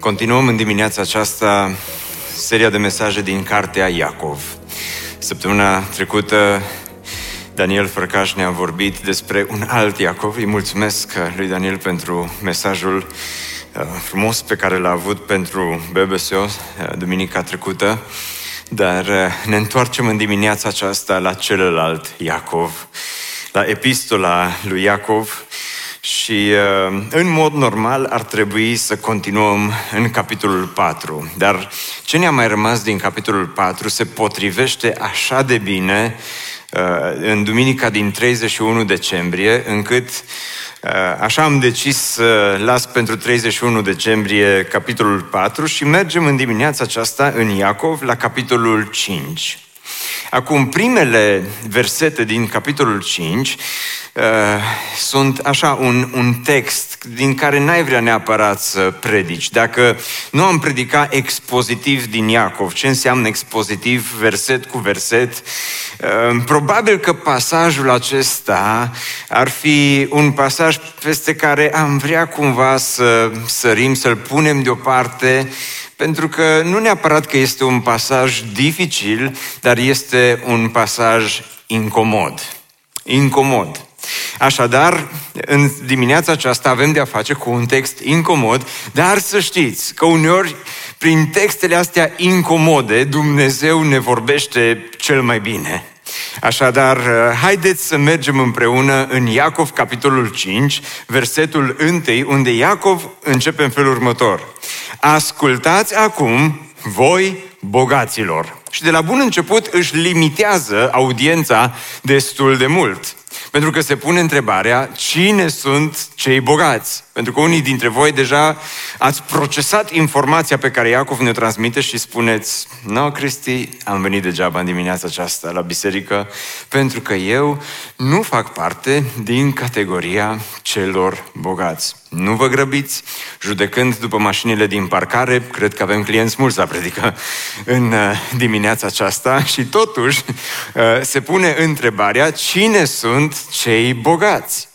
Continuăm în dimineața aceasta seria de mesaje din Cartea Iacov. Săptămâna trecută Daniel Fărcaș ne-a vorbit despre un alt Iacov. Îi mulțumesc lui Daniel pentru mesajul uh, frumos pe care l-a avut pentru BBSO uh, duminica trecută. Dar uh, ne întoarcem în dimineața aceasta la celălalt Iacov, la epistola lui Iacov, și uh, în mod normal ar trebui să continuăm în capitolul 4. Dar ce ne-a mai rămas din capitolul 4 se potrivește așa de bine uh, în duminica din 31 decembrie, încât uh, așa am decis să las pentru 31 decembrie capitolul 4 și mergem în dimineața aceasta în Iacov la capitolul 5. Acum, primele versete din capitolul 5 uh, sunt așa un, un text din care n-ai vrea neapărat să predici. Dacă nu am predicat expozitiv din Iacov, ce înseamnă expozitiv, verset cu verset, uh, probabil că pasajul acesta ar fi un pasaj peste care am vrea cumva să sărim, să-l punem deoparte, pentru că nu neapărat că este un pasaj dificil, dar este un pasaj incomod. Incomod. Așadar, în dimineața aceasta avem de-a face cu un text incomod, dar să știți că uneori, prin textele astea incomode, Dumnezeu ne vorbește cel mai bine. Așadar, haideți să mergem împreună în Iacov, capitolul 5, versetul 1, unde Iacov începe în felul următor. Ascultați acum, voi bogaților. Și de la bun început își limitează audiența destul de mult. Pentru că se pune întrebarea, cine sunt cei bogați? Pentru că unii dintre voi deja ați procesat informația pe care Iacov ne transmite și spuneți, nu, no, Cristi, am venit degeaba în dimineața aceasta la biserică, pentru că eu nu fac parte din categoria celor bogați. Nu vă grăbiți, judecând după mașinile din parcare, cred că avem clienți mulți la predică în uh, dimineața aceasta și totuși uh, se pune întrebarea cine sunt cei bogați.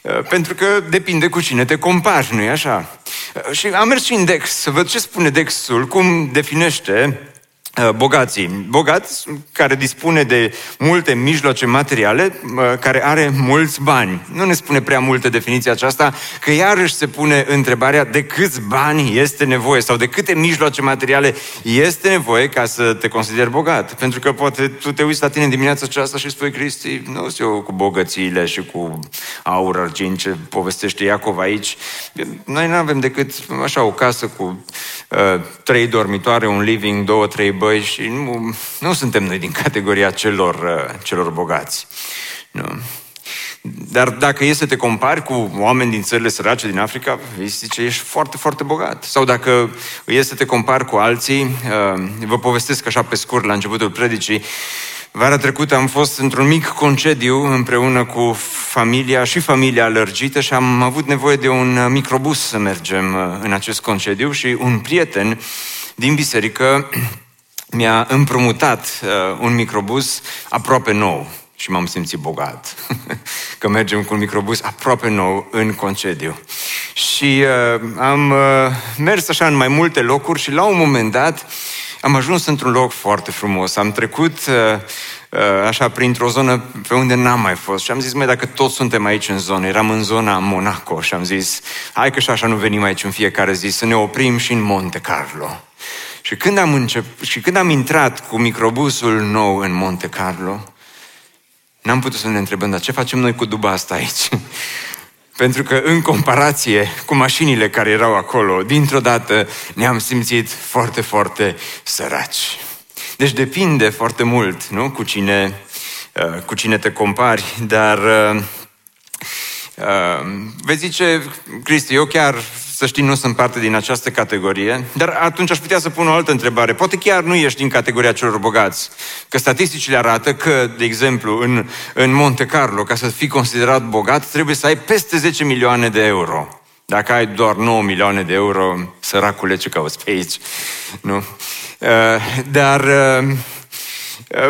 Uh, pentru că depinde cu cine te compari, nu-i așa? Și am mers și în Dex să văd ce spune Dexul, cum definește Uh, bogații. Bogați care dispune de multe mijloace materiale, uh, care are mulți bani. Nu ne spune prea multă definiția aceasta, că iarăși se pune întrebarea de câți bani este nevoie sau de câte mijloace materiale este nevoie ca să te consideri bogat. Pentru că poate tu te uiți la tine în dimineața aceasta și spui, Cristi, nu sunt eu cu bogățiile și cu aur, argint, ce povestește Iacov aici. Noi nu avem decât așa o casă cu uh, trei dormitoare, un living, două, trei băi și nu, nu suntem noi din categoria celor, uh, celor bogați. Nu. Dar dacă e să te compari cu oameni din țările sărace din Africa, vei zice, ești foarte, foarte bogat. Sau dacă e să te compari cu alții, uh, vă povestesc așa pe scurt la începutul predicii, Vara trecută am fost într-un mic concediu împreună cu familia și familia alergită și am avut nevoie de un microbus să mergem uh, în acest concediu și un prieten din biserică mi-a împrumutat uh, un microbus aproape nou și m-am simțit bogat că mergem cu un microbus aproape nou în concediu. Și uh, am uh, mers așa în mai multe locuri și la un moment dat am ajuns într-un loc foarte frumos. Am trecut uh, uh, așa printr-o zonă pe unde n-am mai fost și am zis, mai dacă toți suntem aici în zonă, eram în zona Monaco și am zis, hai că și așa nu venim aici în fiecare zi, să ne oprim și în Monte Carlo. Și când am, încep, și când am intrat cu microbusul nou în Monte Carlo, n-am putut să ne întrebăm, dar ce facem noi cu duba asta aici? Pentru că în comparație cu mașinile care erau acolo, dintr-o dată ne-am simțit foarte, foarte săraci. Deci depinde foarte mult, nu? Cu cine, uh, cu cine te compari, dar uh, uh, vezi zice, Cristi, eu chiar să știi, nu sunt parte din această categorie, dar atunci aș putea să pun o altă întrebare. Poate chiar nu ești din categoria celor bogați. Că statisticile arată că, de exemplu, în, în Monte Carlo, ca să fii considerat bogat, trebuie să ai peste 10 milioane de euro. Dacă ai doar 9 milioane de euro, săracule, ce cauți pe aici? Nu? Uh, dar uh,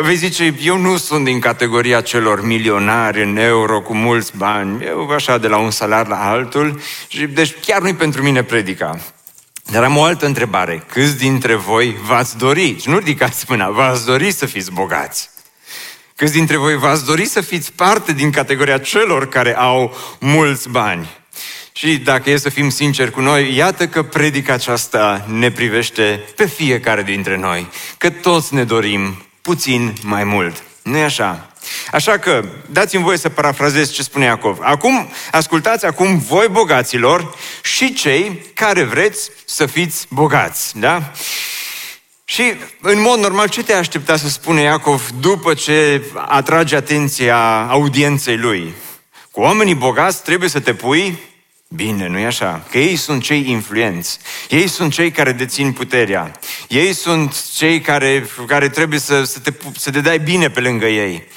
Vei zice, eu nu sunt din categoria celor milionari în euro cu mulți bani, eu așa de la un salar la altul, și deci chiar nu-i pentru mine predica. Dar am o altă întrebare. Câți dintre voi v-ați dori, nu ridicați mâna, v-ați dori să fiți bogați? Câți dintre voi v-ați dori să fiți parte din categoria celor care au mulți bani? Și dacă e să fim sinceri cu noi, iată că predica aceasta ne privește pe fiecare dintre noi, că toți ne dorim puțin mai mult. nu e așa? Așa că, dați-mi voie să parafrazez ce spune Iacov. Acum, ascultați acum voi bogaților și cei care vreți să fiți bogați, da? Și, în mod normal, ce te aștepta să spune Iacov după ce atrage atenția audienței lui? Cu oamenii bogați trebuie să te pui Bine, nu-i așa? Că ei sunt cei influenți. Ei sunt cei care dețin puterea. Ei sunt cei care, care trebuie să, să, te, să te dai bine pe lângă ei.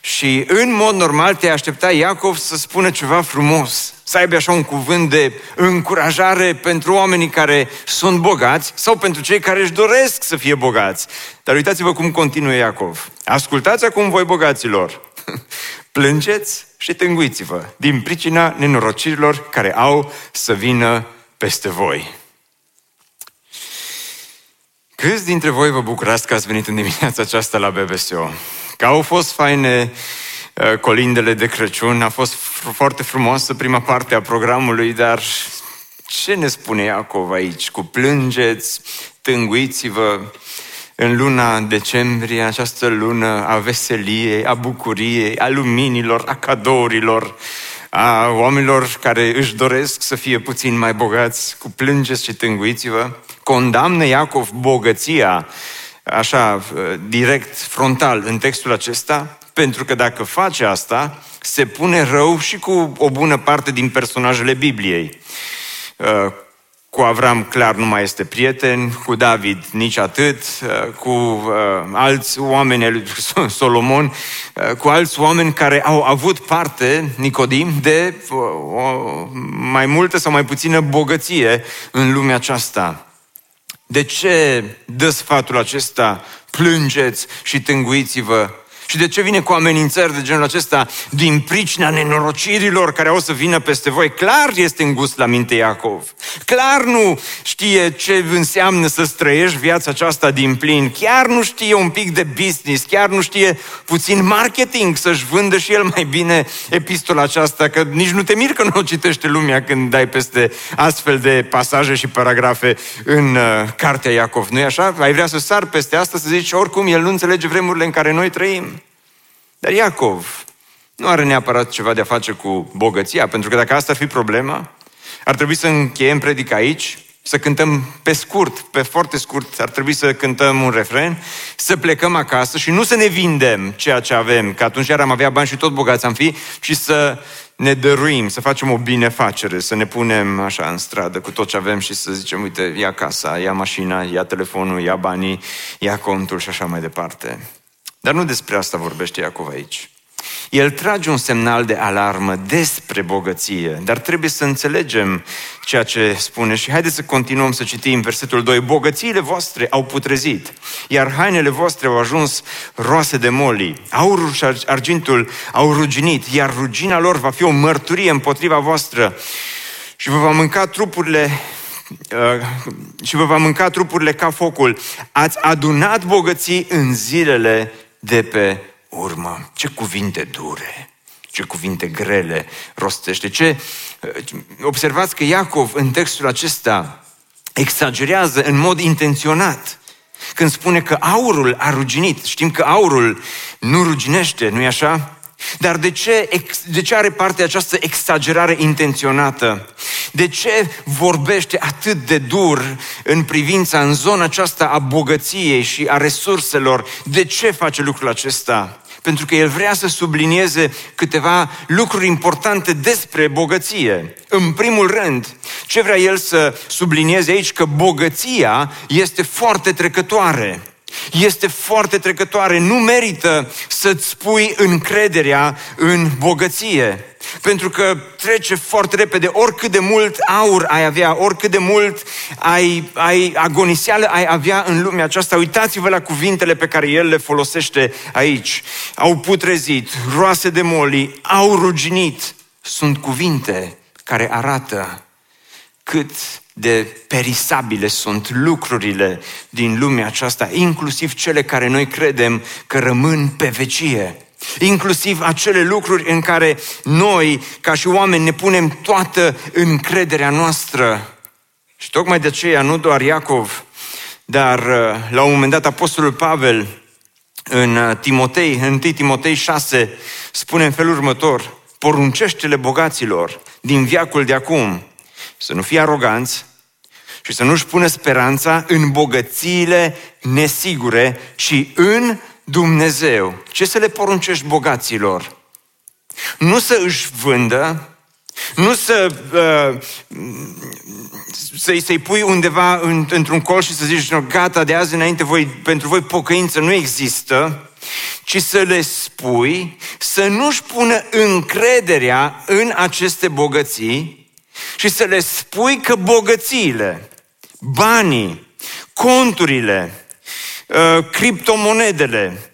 Și în mod normal te aștepta Iacov să spună ceva frumos, să aibă așa un cuvânt de încurajare pentru oamenii care sunt bogați sau pentru cei care își doresc să fie bogați. Dar uitați-vă cum continuă Iacov. Ascultați acum voi bogaților. Plângeți și tânguiți-vă din pricina nenorocirilor care au să vină peste voi. Câți dintre voi vă bucurați că ați venit în dimineața aceasta la BBSO? Că au fost faine uh, colindele de Crăciun, a fost foarte frumoasă prima parte a programului, dar ce ne spune Iacov aici? Cu plângeți, tânguiți-vă, în luna decembrie, această lună a veseliei, a bucuriei, a luminilor, a cadourilor, a oamenilor care își doresc să fie puțin mai bogați, cu plângeți și tânguiți-vă, condamnă Iacov bogăția, așa, direct, frontal, în textul acesta, pentru că dacă face asta, se pune rău și cu o bună parte din personajele Bibliei. Cu Avram clar nu mai este prieten, cu David nici atât, uh, cu uh, alți oameni, Solomon, uh, cu alți oameni care au avut parte, Nicodim, de uh, mai multă sau mai puțină bogăție în lumea aceasta. De ce dă sfatul acesta? Plângeți și tânguiți-vă și de ce vine cu amenințări de genul acesta? Din pricina nenorocirilor care au să vină peste voi. Clar este îngust la minte Iacov. Clar nu știe ce înseamnă să străiești viața aceasta din plin. Chiar nu știe un pic de business. Chiar nu știe puțin marketing să-și vândă și el mai bine epistola aceasta. Că nici nu te mir că nu o citește lumea când dai peste astfel de pasaje și paragrafe în uh, cartea Iacov. Nu-i așa? Ai vrea să sar peste asta să zici oricum el nu înțelege vremurile în care noi trăim. Dar Iacov nu are neapărat ceva de a face cu bogăția, pentru că dacă asta ar fi problema, ar trebui să încheiem predica aici, să cântăm pe scurt, pe foarte scurt, ar trebui să cântăm un refren, să plecăm acasă și nu să ne vindem ceea ce avem, că atunci iar am avea bani și tot bogați am fi, și să ne dăruim, să facem o binefacere, să ne punem așa în stradă cu tot ce avem și să zicem, uite, ia casa, ia mașina, ia telefonul, ia banii, ia contul și așa mai departe. Dar nu despre asta vorbește Iacov aici. El trage un semnal de alarmă despre bogăție, dar trebuie să înțelegem ceea ce spune și haideți să continuăm să citim versetul 2. Bogățiile voastre au putrezit, iar hainele voastre au ajuns roase de moli. Aurul și argintul au ruginit, iar rugina lor va fi o mărturie împotriva voastră și vă va mânca trupurile uh, și vă va mânca trupurile ca focul. Ați adunat bogății în zilele de pe urmă. Ce cuvinte dure, ce cuvinte grele rostește. Ce... Observați că Iacov în textul acesta exagerează în mod intenționat. Când spune că aurul a ruginit, știm că aurul nu ruginește, nu-i așa? Dar de ce, de ce are parte această exagerare intenționată? De ce vorbește atât de dur în privința, în zona aceasta a bogăției și a resurselor? De ce face lucrul acesta? pentru că el vrea să sublinieze câteva lucruri importante despre bogăție. În primul rând, ce vrea el să sublinieze aici? Că bogăția este foarte trecătoare. Este foarte trecătoare. Nu merită să-ți pui încrederea în bogăție. Pentru că trece foarte repede, oricât de mult aur ai avea, oricât de mult ai, ai agoniseală ai avea în lumea aceasta. Uitați-vă la cuvintele pe care el le folosește aici. Au putrezit, roase de moli, au ruginit. Sunt cuvinte care arată cât de perisabile sunt lucrurile din lumea aceasta, inclusiv cele care noi credem că rămân pe vecie. Inclusiv acele lucruri în care noi, ca și oameni, ne punem toată încrederea noastră. Și tocmai de aceea, nu doar Iacov, dar uh, la un moment dat Apostolul Pavel în uh, Timotei, în 1 Timotei 6, spune în felul următor, poruncește-le bogaților din viacul de acum să nu fie aroganți și să nu-și pună speranța în bogățiile nesigure, ci în Dumnezeu. Ce să le poruncești bogaților? Nu să își vândă, nu să, uh, să-i, să-i pui undeva în, într-un colț și să zici, no, gata, de azi înainte voi, pentru voi pocăință nu există, ci să le spui să nu-și pună încrederea în aceste bogății și să le spui că bogățiile, banii, conturile, Uh, criptomonedele,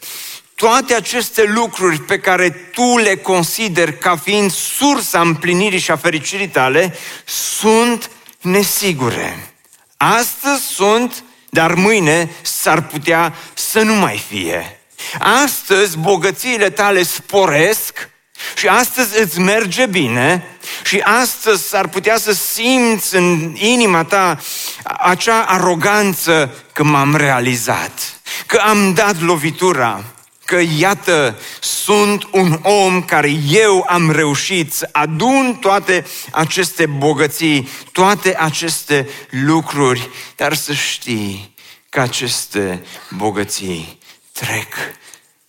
toate aceste lucruri pe care tu le consideri ca fiind sursa împlinirii și a fericirii tale, sunt nesigure. Astăzi sunt, dar mâine s-ar putea să nu mai fie. Astăzi bogățiile tale sporesc și astăzi îți merge bine și astăzi s-ar putea să simți în inima ta acea aroganță că m-am realizat, că am dat lovitura, că iată, sunt un om care eu am reușit să adun toate aceste bogății, toate aceste lucruri, dar să știi că aceste bogății trec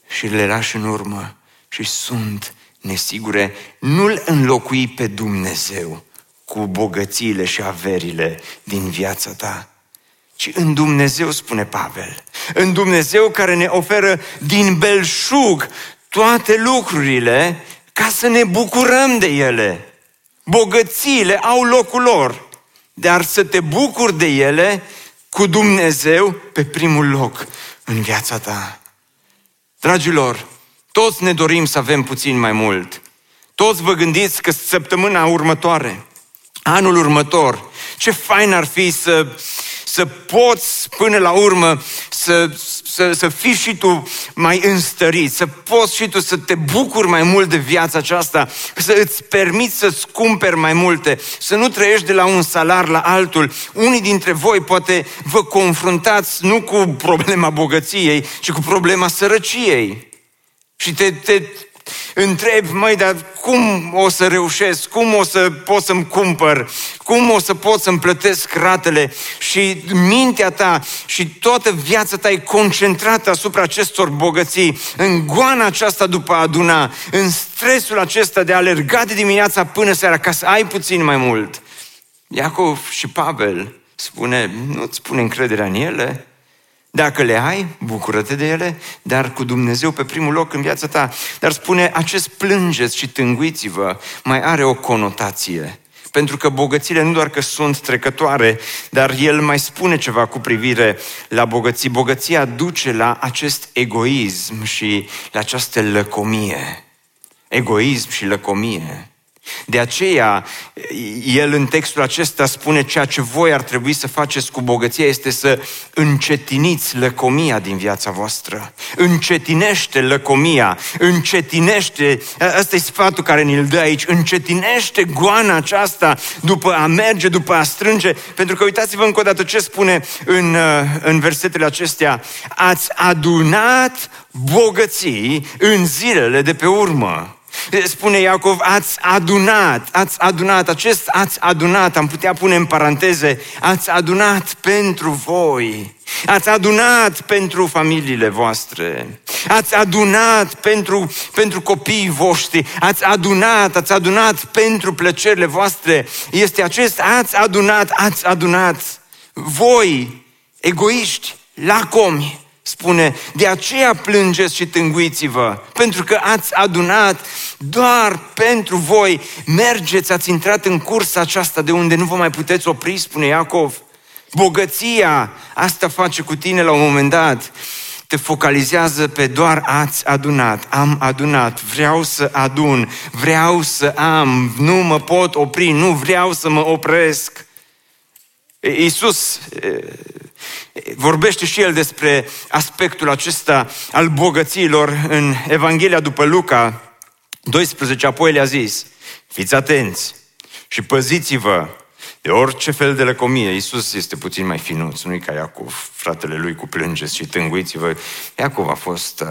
și le lași în urmă și sunt nesigure, nu-L înlocui pe Dumnezeu cu bogățiile și averile din viața ta, ci în Dumnezeu, spune Pavel, în Dumnezeu care ne oferă din belșug toate lucrurile ca să ne bucurăm de ele. Bogățiile au locul lor, dar să te bucuri de ele cu Dumnezeu pe primul loc în viața ta. Dragilor, toți ne dorim să avem puțin mai mult. Toți vă gândiți că săptămâna următoare, anul următor, ce fain ar fi să, să poți până la urmă să, să, să fii și tu mai înstărit, să poți și tu să te bucuri mai mult de viața aceasta, să îți permiți să-ți cumperi mai multe, să nu trăiești de la un salar la altul. Unii dintre voi poate vă confruntați nu cu problema bogăției, ci cu problema sărăciei. Și te, te întrebi, măi, dar cum o să reușesc? Cum o să pot să-mi cumpăr? Cum o să pot să-mi plătesc ratele? Și mintea ta și toată viața ta e concentrată asupra acestor bogății, în goana aceasta după a aduna, în stresul acesta de a alerga de dimineața până seara ca să ai puțin mai mult. Iacov și Pavel spune, nu-ți pune încrederea în ele, dacă le ai, bucură-te de ele, dar cu Dumnezeu pe primul loc în viața ta. Dar spune, acest plângeți și tânguiți-vă mai are o conotație. Pentru că bogățile nu doar că sunt trecătoare, dar el mai spune ceva cu privire la bogății. Bogăția duce la acest egoism și la această lăcomie. Egoism și lăcomie. De aceea, el în textul acesta spune ceea ce voi ar trebui să faceți cu bogăția este să încetiniți lăcomia din viața voastră. Încetinește lăcomia, încetinește, ăsta e sfatul care ne-l dă aici, încetinește goana aceasta după a merge, după a strânge, pentru că uitați-vă încă o dată ce spune în, în versetele acestea, ați adunat bogății în zilele de pe urmă. Spune Iacov, ați adunat, ați adunat, acest ați adunat, am putea pune în paranteze, ați adunat pentru voi. Ați adunat pentru familiile voastre, ați adunat pentru, pentru copiii voștri, ați adunat, ați adunat pentru plăcerile voastre. Este acest ați adunat, ați adunat. Voi, egoiști, lacomi, spune, de aceea plângeți și tânguiți-vă, pentru că ați adunat doar pentru voi. Mergeți, ați intrat în cursa aceasta de unde nu vă mai puteți opri, spune Iacov. Bogăția asta face cu tine la un moment dat. Te focalizează pe doar ați adunat, am adunat, vreau să adun, vreau să am, nu mă pot opri, nu vreau să mă opresc. Iisus vorbește și el despre aspectul acesta al bogăților în Evanghelia după Luca 12, apoi le-a zis, fiți atenți și păziți-vă de orice fel de lăcomie. Iisus este puțin mai finuț, nu-i ca Iacov, fratele lui cu plângeți și tânguiți-vă. Iacov a fost uh,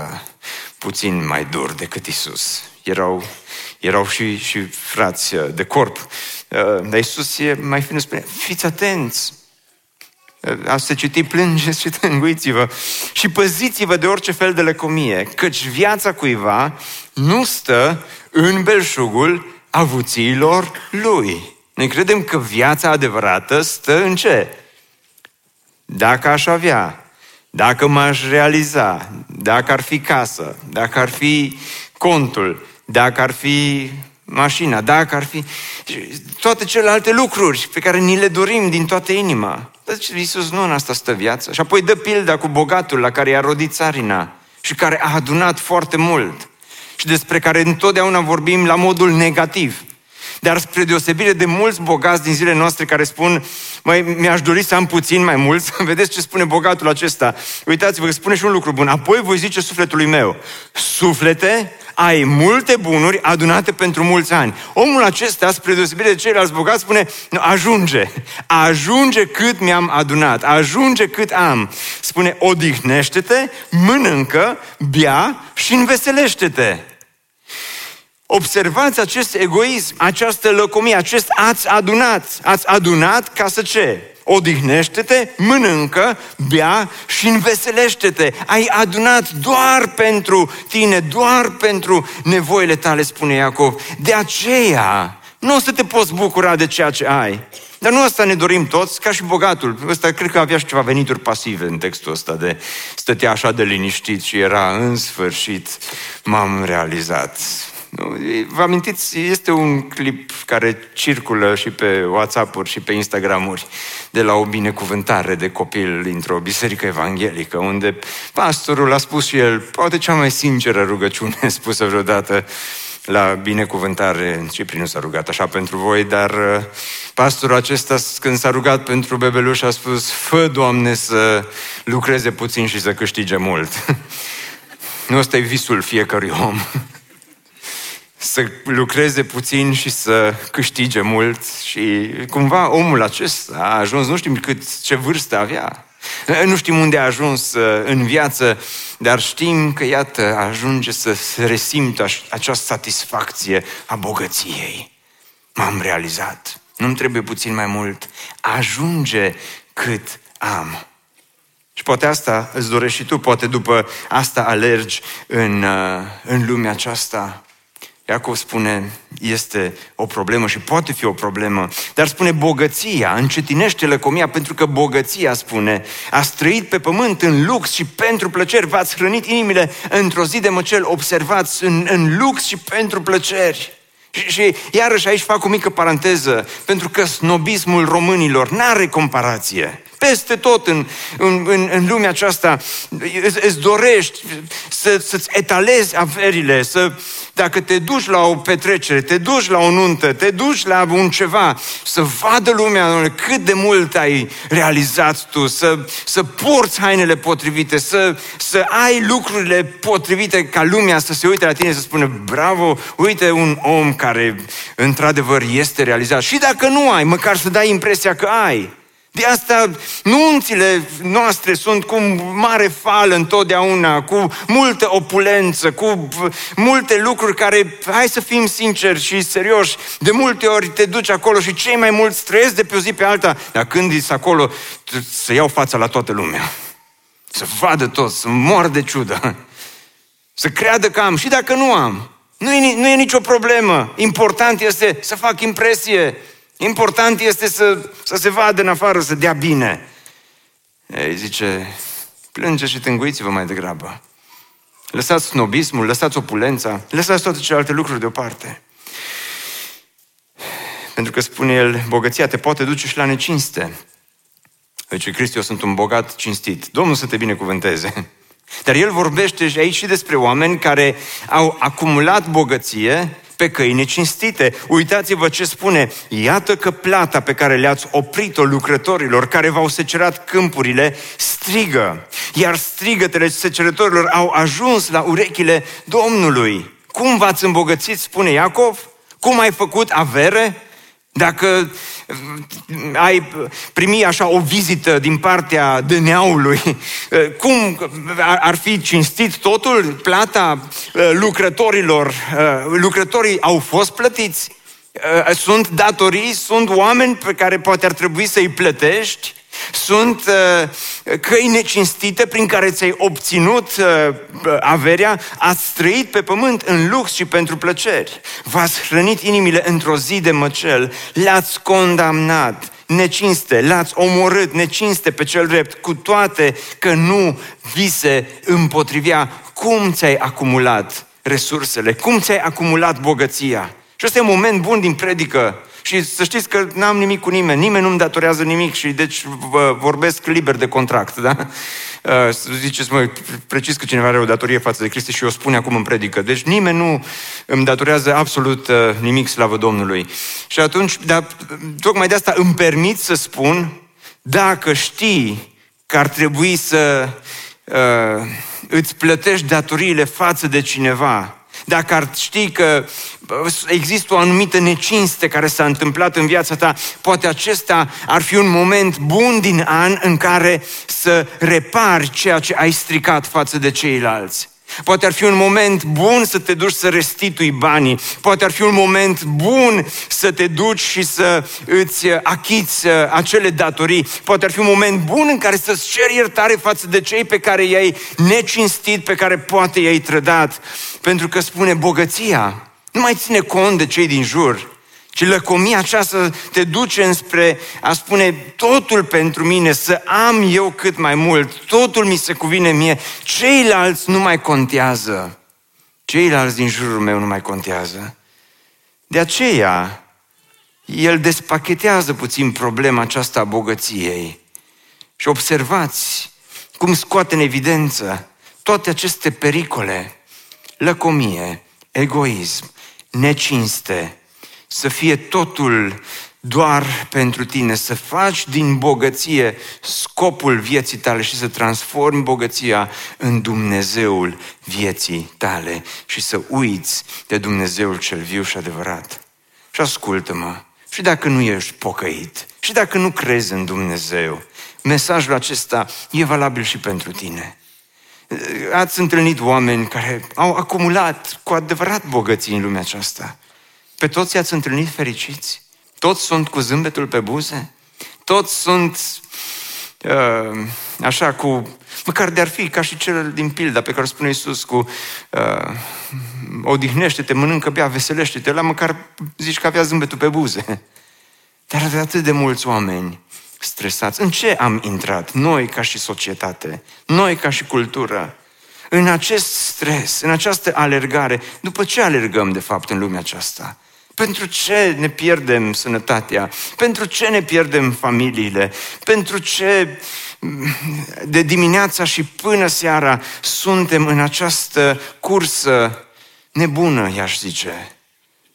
puțin mai dur decât Iisus. Erau, erau și, și frați uh, de corp. Uh, dar Iisus e mai finuț, spune, fiți atenți, a se citi, plângeți și tânguiți-vă și păziți-vă de orice fel de lăcomie, căci viața cuiva nu stă în belșugul avuțiilor lui. Noi credem că viața adevărată stă în ce? Dacă aș avea, dacă m-aș realiza, dacă ar fi casă, dacă ar fi contul, dacă ar fi mașina, dacă ar fi toate celelalte lucruri pe care ni le dorim din toată inima. Dar zice Iisus, nu în asta stă viața. Și apoi dă pilda cu bogatul la care i-a rodit țarina și care a adunat foarte mult și despre care întotdeauna vorbim la modul negativ. Dar spre deosebire de mulți bogați din zilele noastre care spun, mai mi-aș dori să am puțin mai mult, vedeți ce spune bogatul acesta. Uitați-vă, spune și un lucru bun. Apoi voi zice sufletului meu, suflete, ai multe bunuri adunate pentru mulți ani. Omul acesta, spre deosebire de ceilalți bogați, spune, ajunge, ajunge cât mi-am adunat, ajunge cât am. Spune, odihnește-te, mănâncă, bea și înveselește-te. Observați acest egoism, această lăcomie, acest ați adunat. Ați adunat ca să ce? Odihnește-te, mănâncă, bea și înveselește-te. Ai adunat doar pentru tine, doar pentru nevoile tale, spune Iacov. De aceea, nu o să te poți bucura de ceea ce ai. Dar nu asta ne dorim toți, ca și bogatul. Ăsta cred că avea și ceva venituri pasive în textul ăsta de stătea așa de liniștit și era în sfârșit m-am realizat. Vă amintiți, este un clip care circulă și pe WhatsApp-uri și pe Instagram-uri de la o binecuvântare de copil dintr-o biserică evanghelică, unde pastorul a spus și el, poate cea mai sinceră rugăciune spusă vreodată la binecuvântare. Cipriu nu s-a rugat așa pentru voi, dar uh, pastorul acesta, când s-a rugat pentru bebeluș, a spus, fă, Doamne, să lucreze puțin și să câștige mult. nu ăsta e visul fiecărui om să lucreze puțin și să câștige mult și cumva omul acesta a ajuns, nu știm cât, ce vârstă avea, nu știm unde a ajuns uh, în viață, dar știm că, iată, ajunge să se resimtă această satisfacție a bogăției. M-am realizat. Nu-mi trebuie puțin mai mult. Ajunge cât am. Și poate asta îți dorești și tu, poate după asta alergi în, uh, în lumea aceasta. Iacov spune, este o problemă și poate fi o problemă, dar spune bogăția, încetinește lăcomia, pentru că bogăția, spune, a străit pe pământ în lux și pentru plăceri, v-ați hrănit inimile într-o zi de măcel, observați, în, în lux și pentru plăceri. Și, și iarăși aici fac o mică paranteză, pentru că snobismul românilor n-are comparație. Peste tot în, în, în, în lumea aceasta îți, îți dorești să, să-ți etalezi averile, să, dacă te duci la o petrecere, te duci la o nuntă, te duci la un ceva, să vadă lumea cât de mult ai realizat tu, să, să porți hainele potrivite, să, să ai lucrurile potrivite ca lumea să se uite la tine să spună bravo, uite un om care într-adevăr este realizat. Și dacă nu ai, măcar să dai impresia că ai. De asta nunțile noastre sunt cu mare fală întotdeauna, cu multă opulență, cu multe lucruri care, hai să fim sinceri și serioși, de multe ori te duci acolo și cei mai mulți trăiesc de pe o zi pe alta, dar când ești acolo, să iau fața la toată lumea. Să vadă toți, să mor de ciudă. Să creadă că am și dacă nu am. Nu e, nu e nicio problemă. Important este să fac impresie. Important este să, să se vadă în afară, să dea bine. Ei, zice, plânge și tânguiți-vă mai degrabă. Lăsați snobismul, lăsați opulența, lăsați toate celelalte lucruri deoparte. Pentru că spune el, bogăția te poate duce și la necinste. Deci, Cristi, eu sunt un bogat cinstit. Domnul să te binecuvânteze. Dar el vorbește aici și despre oameni care au acumulat bogăție pe căi necinstite. Uitați-vă ce spune. Iată că plata pe care le-ați oprit-o lucrătorilor care v-au secerat câmpurile strigă. Iar strigătele secerătorilor au ajuns la urechile Domnului. Cum v-ați îmbogățit, spune Iacov? Cum ai făcut avere? Dacă mm, ai primi așa o vizită din partea dâneaului, eh, cum ar fi cinstit totul? Plata eh, lucrătorilor, eh, lucrătorii au fost plătiți? Sunt datorii, sunt oameni pe care poate ar trebui să-i plătești? Sunt uh, căi necinstite prin care ți-ai obținut uh, averea, ați trăit pe pământ în lux și pentru plăceri. V-ați hrănit inimile într-o zi de măcel, le-ați condamnat necinste, l-ați omorât necinste pe cel drept, cu toate că nu vi se împotrivea. Cum ți-ai acumulat resursele? Cum ți-ai acumulat bogăția? Și ăsta e un moment bun din predică și să știți că n-am nimic cu nimeni, nimeni nu-mi datorează nimic și deci vorbesc liber de contract, da? Uh, ziceți, mă, precis că cineva are o datorie față de Cristi și o spune acum în predică. Deci nimeni nu îmi datorează absolut uh, nimic, slavă Domnului. Și atunci, dar, tocmai de asta îmi permit să spun, dacă știi că ar trebui să uh, îți plătești datoriile față de cineva, dacă ar ști că există o anumită necinste care s-a întâmplat în viața ta, poate acesta ar fi un moment bun din an în care să repari ceea ce ai stricat față de ceilalți. Poate ar fi un moment bun să te duci să restitui banii. Poate ar fi un moment bun să te duci și să îți achiți uh, acele datorii. Poate ar fi un moment bun în care să-ți ceri iertare față de cei pe care i-ai necinstit, pe care poate i-ai trădat. Pentru că spune bogăția nu mai ține cont de cei din jur, ci lăcomia aceasta te duce înspre a spune totul pentru mine, să am eu cât mai mult, totul mi se cuvine mie, ceilalți nu mai contează, ceilalți din jurul meu nu mai contează. De aceea, el despachetează puțin problema aceasta a bogăției. Și observați cum scoate în evidență toate aceste pericole, lăcomie, egoism, necinste, să fie totul doar pentru tine, să faci din bogăție scopul vieții tale și să transformi bogăția în Dumnezeul vieții tale și să uiți de Dumnezeul cel viu și adevărat. Și ascultă-mă, și dacă nu ești pocăit, și dacă nu crezi în Dumnezeu, mesajul acesta e valabil și pentru tine. Ați întâlnit oameni care au acumulat cu adevărat bogății în lumea aceasta. Pe toți ați întâlnit fericiți? Toți sunt cu zâmbetul pe buze? Toți sunt uh, așa cu, măcar de-ar fi ca și cel din pilda pe care o spune Iisus cu uh, odihnește-te, mănâncă, bea, veselește-te, la măcar zici că avea zâmbetul pe buze. Dar de atât de mulți oameni stresați. În ce am intrat? Noi ca și societate, noi ca și cultură, în acest stres, în această alergare. După ce alergăm, de fapt, în lumea aceasta? Pentru ce ne pierdem sănătatea? Pentru ce ne pierdem familiile? Pentru ce de dimineața și până seara suntem în această cursă nebună, i-aș zice,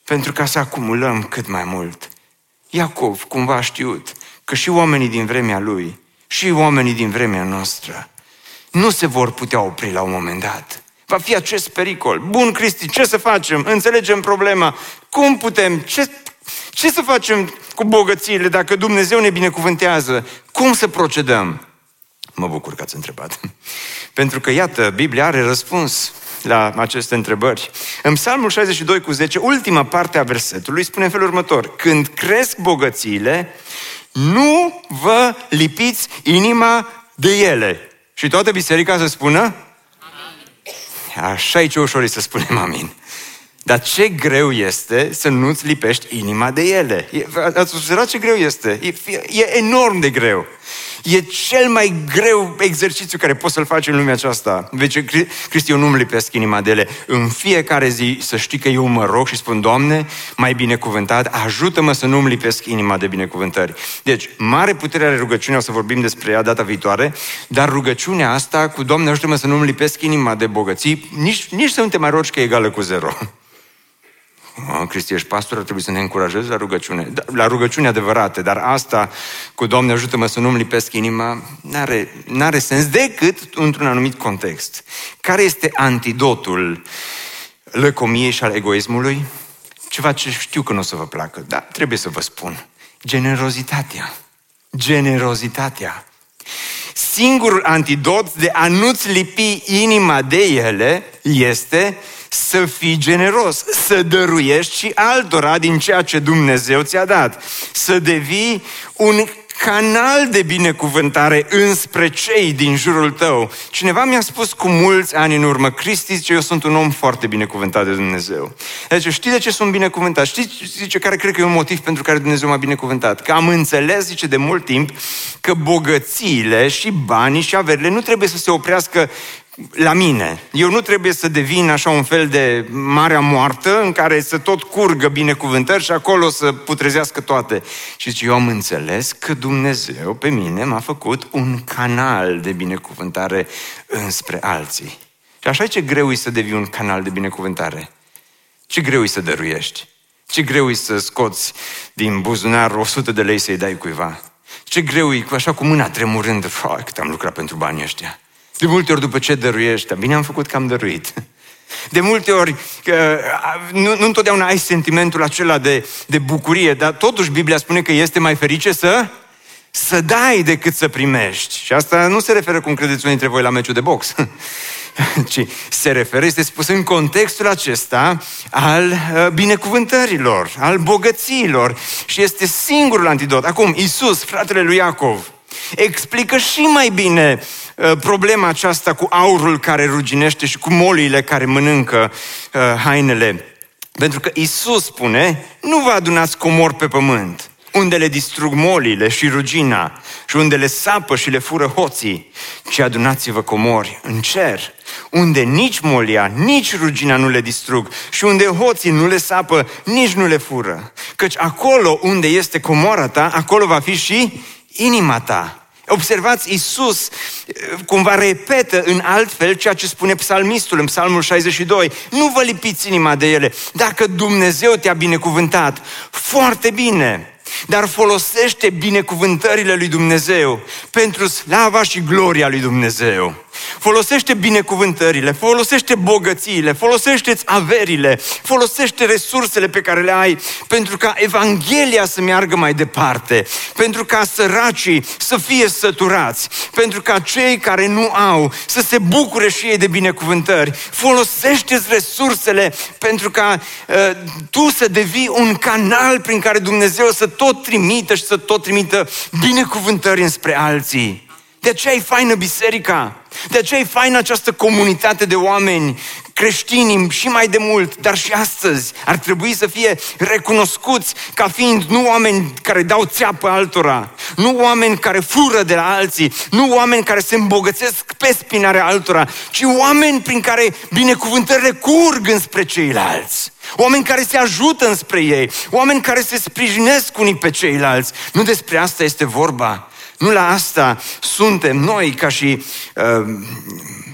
pentru ca să acumulăm cât mai mult. Iacov cumva a știut că și oamenii din vremea lui, și oamenii din vremea noastră, nu se vor putea opri la un moment dat. Va fi acest pericol. Bun, Cristi, ce să facem? Înțelegem problema. Cum putem? Ce, Ce să facem cu bogățiile dacă Dumnezeu ne binecuvântează? Cum să procedăm? Mă bucur că ați întrebat. Pentru că, iată, Biblia are răspuns la aceste întrebări. În Psalmul 62 cu 10, ultima parte a versetului, spune în felul următor. Când cresc bogățiile, nu vă lipiți inima de ele. Și toată biserica să spună? Amin. Așa e ce ușor e să spunem amin. Dar ce greu este să nu-ți lipești inima de ele. Ați observat ce greu este? E, e enorm de greu. E cel mai greu exercițiu care poți să-l faci în lumea aceasta. Deci, Cristi, eu nu-mi lipesc inima de ele. În fiecare zi să știi că eu mă rog și spun, Doamne, mai binecuvântat, ajută-mă să nu-mi lipesc inima de binecuvântări. Deci, mare putere are rugăciunea, o să vorbim despre ea data viitoare, dar rugăciunea asta cu Doamne, ajută-mă să nu-mi lipesc inima de bogății, nici, nici să nu te mai rogi că e egală cu zero. Cristi, ești pastor, ar trebui să ne încurajezi la rugăciune. Da, la rugăciune adevărate, dar asta cu Doamne ajută-mă să nu-mi lipesc inima, n-are, n-are sens decât într-un anumit context. Care este antidotul lăcomiei și al egoismului? Ceva ce știu că nu o să vă placă, dar trebuie să vă spun. Generozitatea. Generozitatea. Singurul antidot de a nu-ți lipi inima de ele este să fii generos, să dăruiești și altora din ceea ce Dumnezeu ți-a dat, să devii un canal de binecuvântare înspre cei din jurul tău. Cineva mi-a spus cu mulți ani în urmă, Cristi zice, eu sunt un om foarte binecuvântat de Dumnezeu. Deci știi de ce sunt binecuvântat? Știi, zice, care cred că e un motiv pentru care Dumnezeu m-a binecuvântat? Că am înțeles, zice, de mult timp, că bogățiile și banii și averile nu trebuie să se oprească la mine. Eu nu trebuie să devin așa un fel de marea moartă în care să tot curgă binecuvântări și acolo să putrezească toate. Și zice, eu am înțeles că Dumnezeu pe mine m-a făcut un canal de binecuvântare înspre alții. Și așa e ce greu e să devii un canal de binecuvântare. Ce greu e să dăruiești. Ce greu e să scoți din buzunar 100 de lei să-i dai cuiva. Ce greu e, așa cu mâna tremurând, cât am lucrat pentru banii ăștia. De multe ori după ce dăruiești, bine am făcut că am dăruit. De multe ori, că, nu, nu întotdeauna ai sentimentul acela de, de bucurie, dar totuși Biblia spune că este mai ferice să să dai decât să primești. Și asta nu se referă, cum credeți unii dintre voi, la meciul de box, ci se referă, este spus în contextul acesta al uh, binecuvântărilor, al bogățiilor și este singurul antidot. Acum, Isus, fratele lui Iacov, explică și mai bine uh, problema aceasta cu aurul care ruginește și cu moliile care mănâncă uh, hainele. Pentru că Isus spune, nu vă adunați comor pe pământ, unde le distrug molile și rugina și unde le sapă și le fură hoții, ci adunați-vă comori în cer, unde nici molia, nici rugina nu le distrug și unde hoții nu le sapă, nici nu le fură. Căci acolo unde este comora ta, acolo va fi și inima ta. Observați, Iisus eh, cumva repetă în alt fel ceea ce spune psalmistul în psalmul 62. Nu vă lipiți inima de ele. Dacă Dumnezeu te-a binecuvântat, foarte bine. Dar folosește binecuvântările lui Dumnezeu pentru slava și gloria lui Dumnezeu. Folosește binecuvântările, folosește bogățiile, folosește averile, folosește resursele pe care le ai pentru ca Evanghelia să meargă mai departe, pentru ca săracii să fie săturați, pentru ca cei care nu au să se bucure și ei de binecuvântări. folosește resursele pentru ca uh, tu să devii un canal prin care Dumnezeu să tot trimită și să tot trimită binecuvântări înspre alții. De aceea e faină biserica. De aceea e faină această comunitate de oameni creștini și mai de mult, dar și astăzi ar trebui să fie recunoscuți ca fiind nu oameni care dau țeapă altora, nu oameni care fură de la alții, nu oameni care se îmbogățesc pe spinarea altora, ci oameni prin care binecuvântările curg înspre ceilalți. Oameni care se ajută înspre ei, oameni care se sprijinesc unii pe ceilalți. Nu despre asta este vorba. Nu la asta suntem noi ca și uh,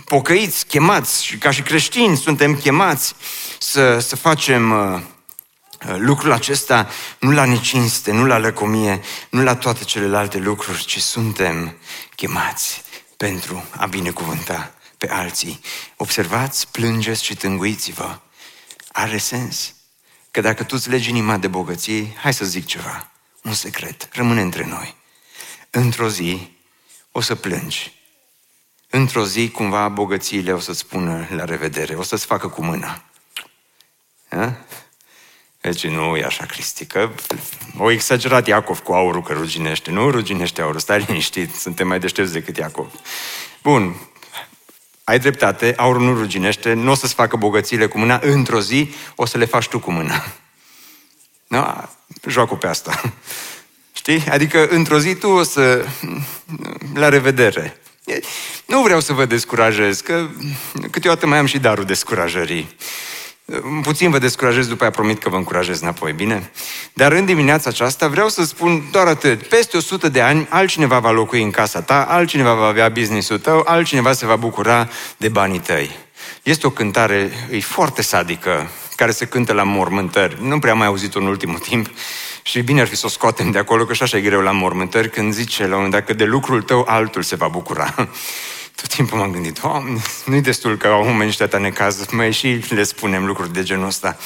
pocăiți, chemați și ca și creștini suntem chemați să, să facem uh, lucrul acesta nu la necinste, nu la lăcomie, nu la toate celelalte lucruri, ci suntem chemați pentru a binecuvânta pe alții. Observați, plângeți și tânguiți-vă. Are sens. că dacă tu îți legi inima de bogății, hai să zic ceva, un secret, rămâne între noi. Într-o zi o să plângi. Într-o zi, cumva, bogățiile o să-ți spună la revedere, o să-ți facă cu mâna. Ha? Deci nu e așa, Cristi, că o exagerat Iacov cu aurul că ruginește. Nu ruginește aurul, stai liniștit, suntem mai deștepți decât Iacov. Bun, ai dreptate, aurul nu ruginește, nu o să-ți facă bogățiile cu mâna, într-o zi o să le faci tu cu mâna. Nu? Joacă pe asta. Știi? Adică într-o zi tu o să... La revedere. Nu vreau să vă descurajez, că câteodată mai am și darul descurajării. Puțin vă descurajez, după aia promit că vă încurajez înapoi, bine? Dar în dimineața aceasta vreau să spun doar atât. Peste 100 de ani, altcineva va locui în casa ta, altcineva va avea business-ul tău, altcineva se va bucura de banii tăi. Este o cântare, e foarte sadică, care se cântă la mormântări. Nu prea am mai auzit-o în ultimul timp și bine ar fi să o scoatem de acolo, că și așa e greu la mormântări, când zice la un moment dat că de lucrul tău altul se va bucura. Tot timpul m-am gândit, Doamne, nu-i destul că au oamenii ăștia necaz, mai și le spunem lucruri de genul ăsta.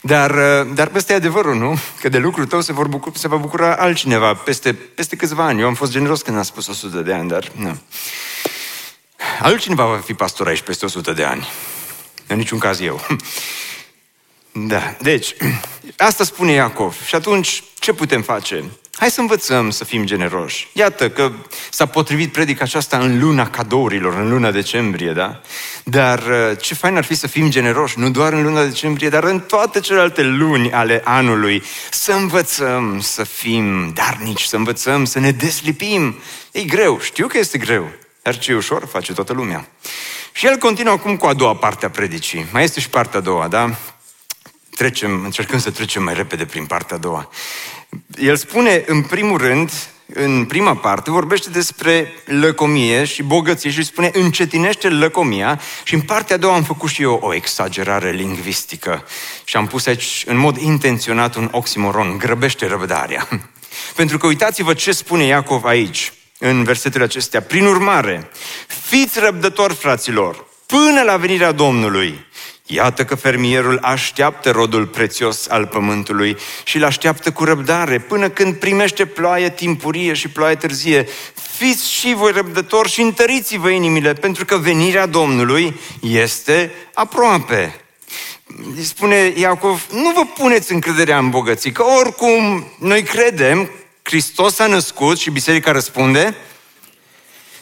Dar, uh, dar ăsta e adevărul, nu? Că de lucrul tău se, vor bucura, se va bucura altcineva peste, peste câțiva ani. Eu am fost generos când am spus 100 de ani, dar nu. Altcineva va fi pastor aici peste 100 de ani. În niciun caz eu. Da, deci, asta spune Iacov. Și atunci, ce putem face? Hai să învățăm să fim generoși. Iată că s-a potrivit predica aceasta în luna cadourilor, în luna decembrie, da? Dar uh, ce fain ar fi să fim generoși, nu doar în luna decembrie, dar în toate celelalte luni ale anului. Să învățăm să fim darnici, să învățăm să ne deslipim. E greu, știu că este greu, dar ce ușor face toată lumea. Și el continuă acum cu a doua parte a predicii. Mai este și partea a doua, da? Trecem, încercăm să trecem mai repede prin partea a doua. El spune, în primul rând, în prima parte, vorbește despre lăcomie și bogăție și spune încetinește lăcomia și în partea a doua am făcut și eu o exagerare lingvistică și am pus aici în mod intenționat un oximoron, grăbește răbdarea. Pentru că uitați-vă ce spune Iacov aici, în versetele acestea. Prin urmare, fiți răbdători, fraților, până la venirea Domnului. Iată că fermierul așteaptă rodul prețios al pământului și îl așteaptă cu răbdare până când primește ploaie timpurie și ploaie târzie. Fiți și voi răbdători și întăriți-vă inimile, pentru că venirea Domnului este aproape. Spune Iacov, nu vă puneți încrederea în bogății, că oricum noi credem, Hristos a născut și biserica răspunde.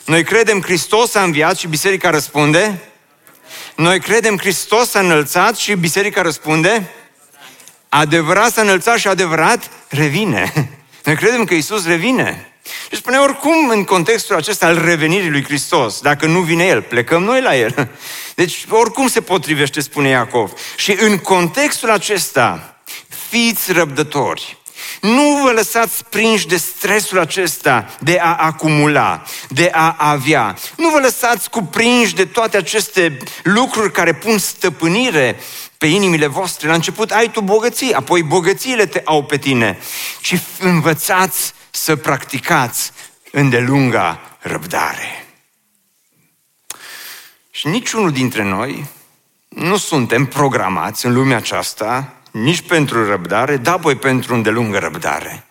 Noi credem Hristos a înviat și biserica răspunde. Noi credem Hristos s-a înălțat și biserica răspunde? Adevărat s-a înălțat și adevărat revine. Noi credem că Isus revine. Și spune oricum în contextul acesta al revenirii lui Hristos, dacă nu vine El, plecăm noi la El. Deci oricum se potrivește, spune Iacov. Și în contextul acesta, fiți răbdători. Nu vă lăsați prinși de stresul acesta de a acumula, de a avea. Nu vă lăsați cuprinși de toate aceste lucruri care pun stăpânire pe inimile voastre. La început ai tu bogății, apoi bogățiile te au pe tine. Și învățați să practicați îndelunga răbdare. Și niciunul dintre noi nu suntem programați în lumea aceasta nici pentru răbdare, da, voi pentru îndelungă răbdare.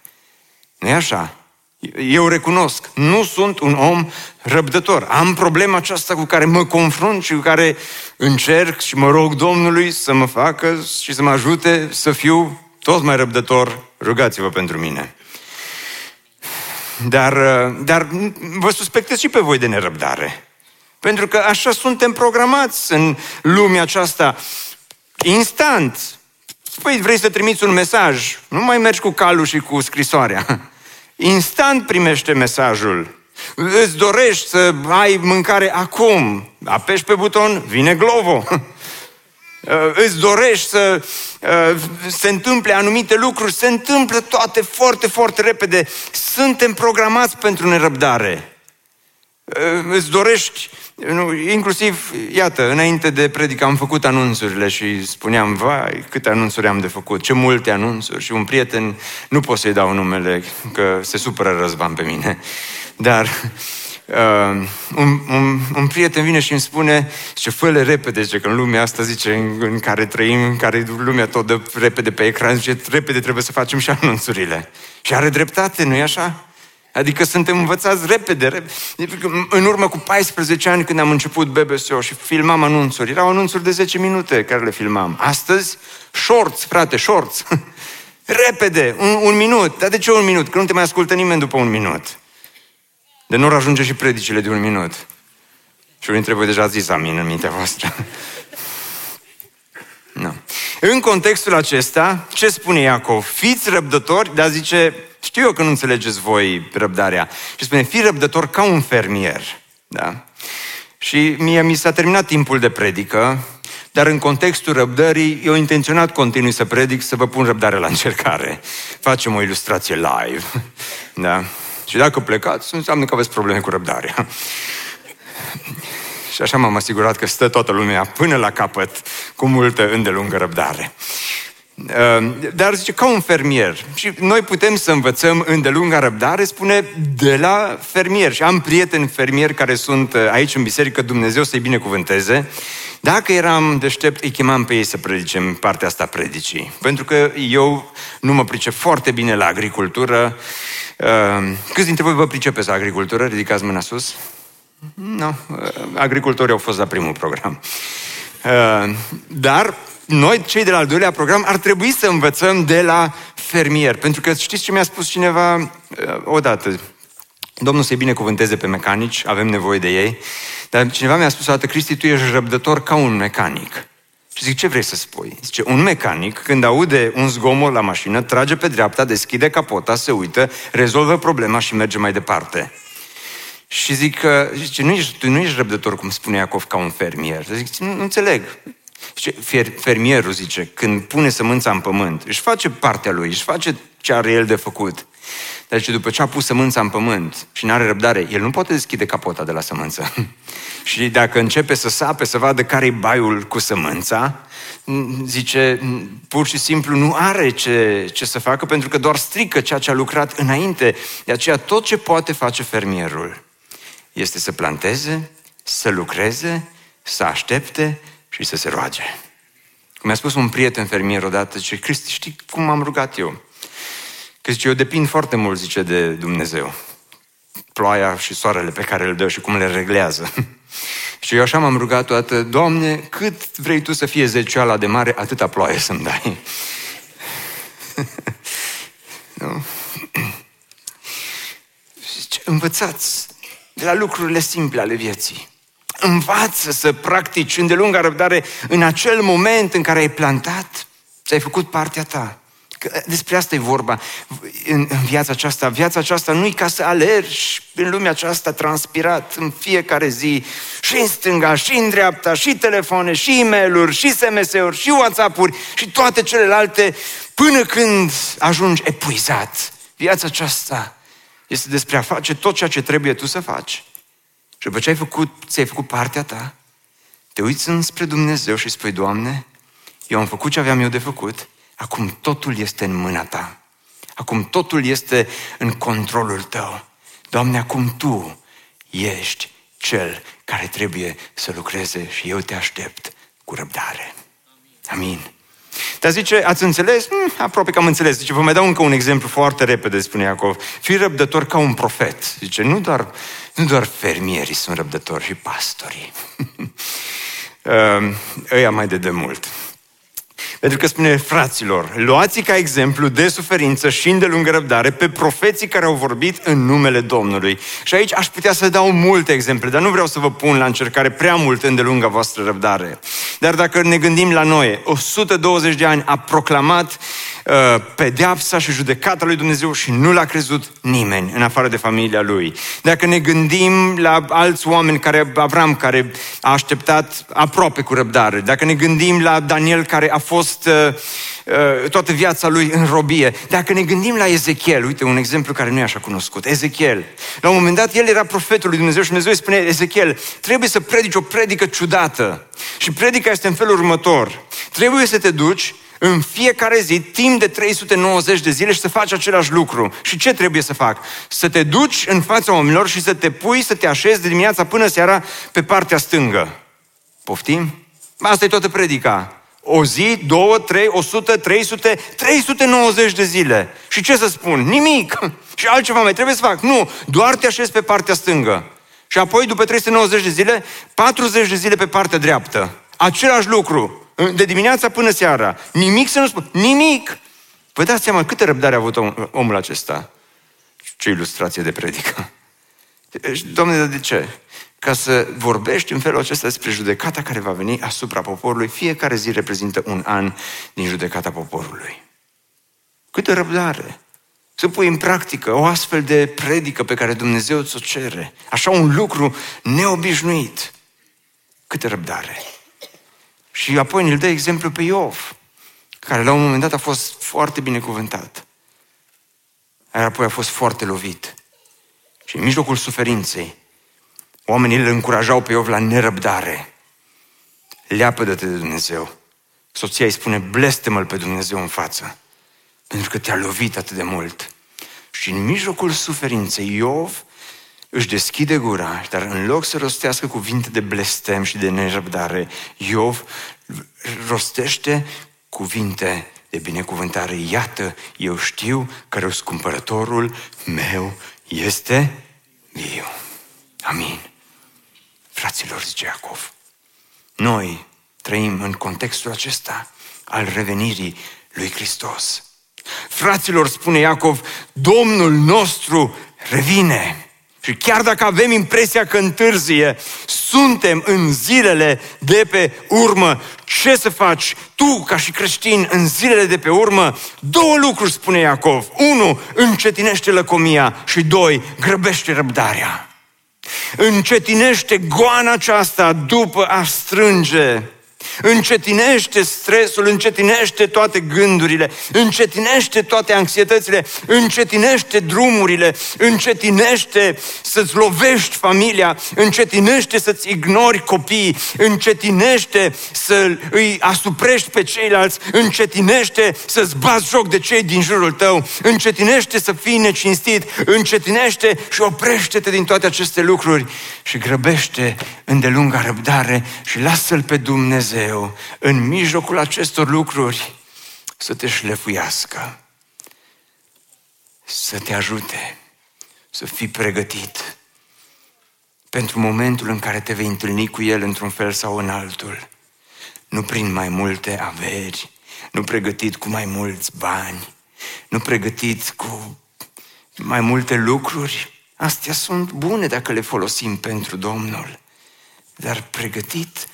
nu e așa? Eu recunosc, nu sunt un om răbdător. Am problema aceasta cu care mă confrunt și cu care încerc și mă rog Domnului să mă facă și să mă ajute să fiu tot mai răbdător. Rugați-vă pentru mine. Dar, dar vă suspectez și pe voi de nerăbdare. Pentru că așa suntem programați în lumea aceasta. Instant, Păi vrei să trimiți un mesaj, nu mai mergi cu calul și cu scrisoarea. Instant primește mesajul. Îți dorești să ai mâncare acum. Apeși pe buton, vine Glovo. Îți dorești să uh, se întâmple anumite lucruri, se întâmplă toate foarte, foarte repede. Suntem programați pentru nerăbdare. Uh, îți dorești nu, inclusiv, iată, înainte de predică am făcut anunțurile și spuneam, vai, câte anunțuri am de făcut, ce multe anunțuri. Și un prieten, nu pot să-i dau numele, că se supără Răzvan pe mine, dar Uh, un, un, un prieten vine și îmi spune, ce fă repede, zice că în lumea asta, zice, în, în care trăim, în care lumea tot dă repede pe ecran, zice, repede trebuie să facem și anunțurile. Și are dreptate, nu-i așa? Adică suntem învățați repede, repede. În urmă cu 14 ani când am început BBSO și filmam anunțuri, erau anunțuri de 10 minute care le filmam. Astăzi, shorts, frate, shorts. repede, un, un minut. Dar de ce un minut? Că nu te mai ascultă nimeni după un minut. De nu ajunge și predicile de un minut. Și unii trebuie deja zis amin în mintea voastră. no. În contextul acesta, ce spune Iacov? Fiți răbdători, dar zice, știu eu că nu înțelegeți voi răbdarea. Și spune, fii răbdător ca un fermier. Da? Și mie mi s-a terminat timpul de predică, dar în contextul răbdării, eu intenționat continui să predic, să vă pun răbdare la încercare. Facem o ilustrație live. Da? Și dacă plecați, înseamnă că aveți probleme cu răbdarea. Și așa m-am asigurat că stă toată lumea până la capăt cu multă îndelungă răbdare. Ehm, dar zice, ca un fermier. Și noi putem să învățăm îndelunga răbdare, spune, de la fermier. Și am prieteni fermieri care sunt eh, aici în biserică, Dumnezeu să-i binecuvânteze. Dacă eram deștept, îi chemam pe ei să predicem partea asta predicii. Pentru că eu nu mă pricep foarte bine la agricultură. Ehm, câți dintre voi vă pricepeți la agricultură? Ridicați mâna sus. Nu, ehm, agricultorii au fost la primul program. Dar noi, cei de la al doilea program, ar trebui să învățăm de la fermier. Pentru că știți ce mi-a spus cineva uh, odată? Domnul să-i binecuvânteze pe mecanici, avem nevoie de ei. Dar cineva mi-a spus odată, Cristi, tu ești răbdător ca un mecanic. Și zic, ce vrei să spui? Zice, un mecanic, când aude un zgomot la mașină, trage pe dreapta, deschide capota, se uită, rezolvă problema și merge mai departe. Și zic că, zice, nu ești, tu nu ești răbdător, cum spune Iacov, ca un fermier. Zic, nu, nu înțeleg. Fermierul zice, când pune sămânța în pământ, își face partea lui, își face ce are el de făcut. Dar zice, după ce a pus sămânța în pământ și nu are răbdare, el nu poate deschide capota de la sămânță. și dacă începe să sape, să vadă care-i baiul cu sămânța, zice, pur și simplu nu are ce, ce să facă pentru că doar strică ceea ce a lucrat înainte. De aceea tot ce poate face fermierul este să planteze, să lucreze, să aștepte și să se roage. Cum mi-a spus un prieten fermier odată, zice, Cristi, știi cum m-am rugat eu? Că zice, eu depind foarte mult, zice, de Dumnezeu. Ploaia și soarele pe care le dă și cum le reglează. și eu așa m-am rugat toată, Doamne, cât vrei Tu să fie zecioala de mare, atâta ploaie să-mi dai. nu? Zice, învățați de la lucrurile simple ale vieții. Învață să practici îndelunga răbdare în acel moment în care ai plantat, ți-ai făcut partea ta. Că despre asta e vorba în, în viața aceasta. Viața aceasta nu e ca să alergi în lumea aceasta transpirat în fiecare zi și în stânga, și în dreapta, și telefoane, și e mail și SMS-uri, și WhatsApp-uri, și toate celelalte, până când ajungi epuizat. Viața aceasta este despre a face tot ceea ce trebuie tu să faci. Și după ce ai făcut, ți-ai făcut partea ta, te uiți înspre Dumnezeu și spui, Doamne, eu am făcut ce aveam eu de făcut, acum totul este în mâna ta. Acum totul este în controlul tău. Doamne, acum Tu ești cel care trebuie să lucreze și eu te aștept cu răbdare. Amin. Dar zice, ați înțeles? Hmm, aproape că am înțeles. Zice, vă mai dau încă un exemplu foarte repede, spune Iacov. Fii răbdător ca un profet. Zice, nu doar, nu doar fermierii sunt răbdători, și pastorii. Ăia mai de demult. Pentru că spune, fraților, luați ca exemplu de suferință și îndelungă răbdare pe profeții care au vorbit în numele Domnului. Și aici aș putea să dau multe exemple, dar nu vreau să vă pun la încercare prea mult îndelunga voastră răbdare. Dar dacă ne gândim la noi, 120 de ani a proclamat uh, pedeapsa și judecata lui Dumnezeu și nu l-a crezut nimeni în afară de familia lui. Dacă ne gândim la alți oameni care, Avram, care a așteptat aproape cu răbdare, dacă ne gândim la Daniel care a fost fost uh, uh, toată viața lui în robie. Dacă ne gândim la Ezechiel, uite un exemplu care nu e așa cunoscut. Ezechiel. La un moment dat, el era profetul lui Dumnezeu și Dumnezeu îi spune, Ezechiel, trebuie să predici o predică ciudată. Și predica este în felul următor. Trebuie să te duci în fiecare zi, timp de 390 de zile și să faci același lucru. Și ce trebuie să fac? Să te duci în fața oamenilor și să te pui, să te așezi de dimineața până seara pe partea stângă. Poftim? Asta e toată predica. O zi, două, trei, o sută, trei sute, trei sute nouăzeci de zile. Și ce să spun? Nimic. Și altceva mai trebuie să fac. Nu, doar te așezi pe partea stângă. Și apoi, după 390 de zile, 40 de zile pe partea dreaptă. Același lucru. De dimineața până seara. Nimic să nu spun. Nimic. Vă dați seama câtă răbdare a avut omul acesta? Ce ilustrație de predică. Doamne, de ce? Ca să vorbești în felul acesta despre judecata care va veni asupra poporului, fiecare zi reprezintă un an din judecata poporului. Câtă răbdare! Să pui în practică o astfel de predică pe care Dumnezeu ți-o cere. Așa un lucru neobișnuit. Câtă răbdare! Și apoi ne-l dă exemplu pe Iov, care la un moment dat a fost foarte binecuvântat. Iar apoi a fost foarte lovit. Și în mijlocul suferinței, oamenii îl încurajau pe Iov la nerăbdare. Leapă-de-te de Dumnezeu. Soția îi spune, blestemă-l pe Dumnezeu în față, pentru că te-a lovit atât de mult. Și în mijlocul suferinței, Iov își deschide gura, dar în loc să rostească cuvinte de blestem și de nerăbdare, Iov rostește cuvinte de binecuvântare. Iată, eu știu că răscumpărătorul meu este viu. Amin. Fraților, zice Iacov, noi trăim în contextul acesta al revenirii lui Hristos. Fraților, spune Iacov, Domnul nostru revine. Și chiar dacă avem impresia că întârzie, suntem în zilele de pe urmă. Ce să faci tu, ca și creștin, în zilele de pe urmă? Două lucruri, spune Iacov. Unu, încetinește lăcomia și doi, grăbește răbdarea. Încetinește goana aceasta după a strânge încetinește stresul, încetinește toate gândurile, încetinește toate anxietățile, încetinește drumurile, încetinește să-ți lovești familia, încetinește să-ți ignori copiii, încetinește să îi asuprești pe ceilalți, încetinește să-ți bați joc de cei din jurul tău, încetinește să fii necinstit, încetinește și oprește-te din toate aceste lucruri și grăbește îndelunga răbdare și lasă-L pe Dumnezeu Dumnezeu în mijlocul acestor lucruri să te șlefuiască, să te ajute, să fii pregătit pentru momentul în care te vei întâlni cu El într-un fel sau în altul. Nu prin mai multe averi, nu pregătit cu mai mulți bani, nu pregătit cu mai multe lucruri. Astea sunt bune dacă le folosim pentru Domnul, dar pregătit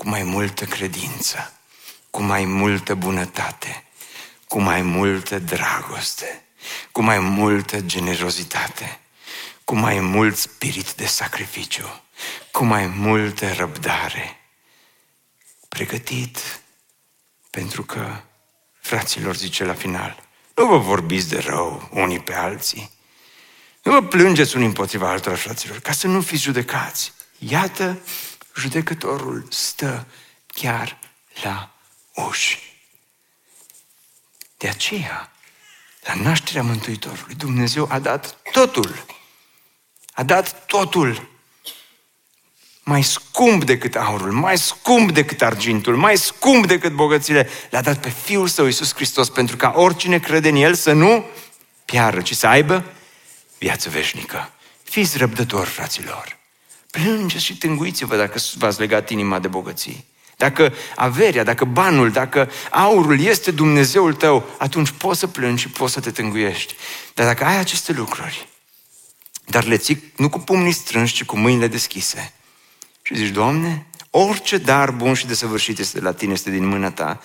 cu mai multă credință, cu mai multă bunătate, cu mai multă dragoste, cu mai multă generozitate, cu mai mult spirit de sacrificiu, cu mai multă răbdare. Pregătit pentru că, fraților, zice la final, nu vă vorbiți de rău unii pe alții, nu vă plângeți unii împotriva altora, fraților, ca să nu fiți judecați. Iată judecătorul stă chiar la uși. De aceea, la nașterea Mântuitorului, Dumnezeu a dat totul. A dat totul. Mai scump decât aurul, mai scump decât argintul, mai scump decât bogățile, l-a dat pe Fiul Său Iisus Hristos pentru ca oricine crede în El să nu piară, ci să aibă viață veșnică. Fiți răbdători, fraților. Plângeți și tânguiți-vă dacă v-ați legat inima de bogății. Dacă averia, dacă banul, dacă aurul este Dumnezeul tău, atunci poți să plângi și poți să te tânguiești. Dar dacă ai aceste lucruri, dar le ții nu cu pumnii strânși, ci cu mâinile deschise, și zici, Doamne, orice dar bun și desăvârșit este de la tine, este din mâna ta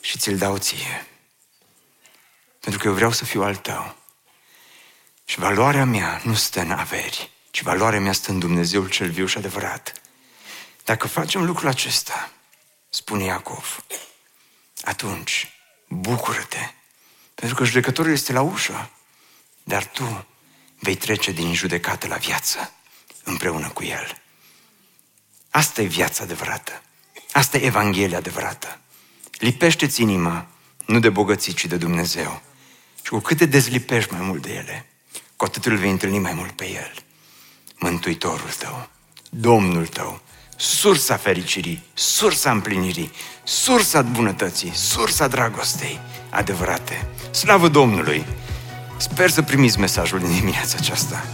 și ți-l dau ție. Pentru că eu vreau să fiu al tău. Și valoarea mea nu stă în averi, ci valoarea mea stă în Dumnezeul cel viu și adevărat. Dacă facem lucrul acesta, spune Iacov, atunci bucură-te, pentru că judecătorul este la ușă, dar tu vei trece din judecată la viață împreună cu el. Asta e viața adevărată. Asta e Evanghelia adevărată. Lipește-ți inima nu de bogății, ci de Dumnezeu. Și cu cât te dezlipești mai mult de ele, cu atât îl vei întâlni mai mult pe El. Mântuitorul tău, Domnul tău, sursa fericirii, sursa împlinirii, sursa bunătății, sursa dragostei adevărate. Slavă Domnului! Sper să primiți mesajul din dimineața aceasta.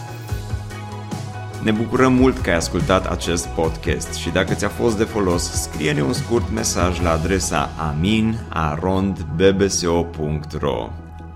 Ne bucurăm mult că ai ascultat acest podcast și dacă ți-a fost de folos, scrie-ne un scurt mesaj la adresa aminarondbbso.ro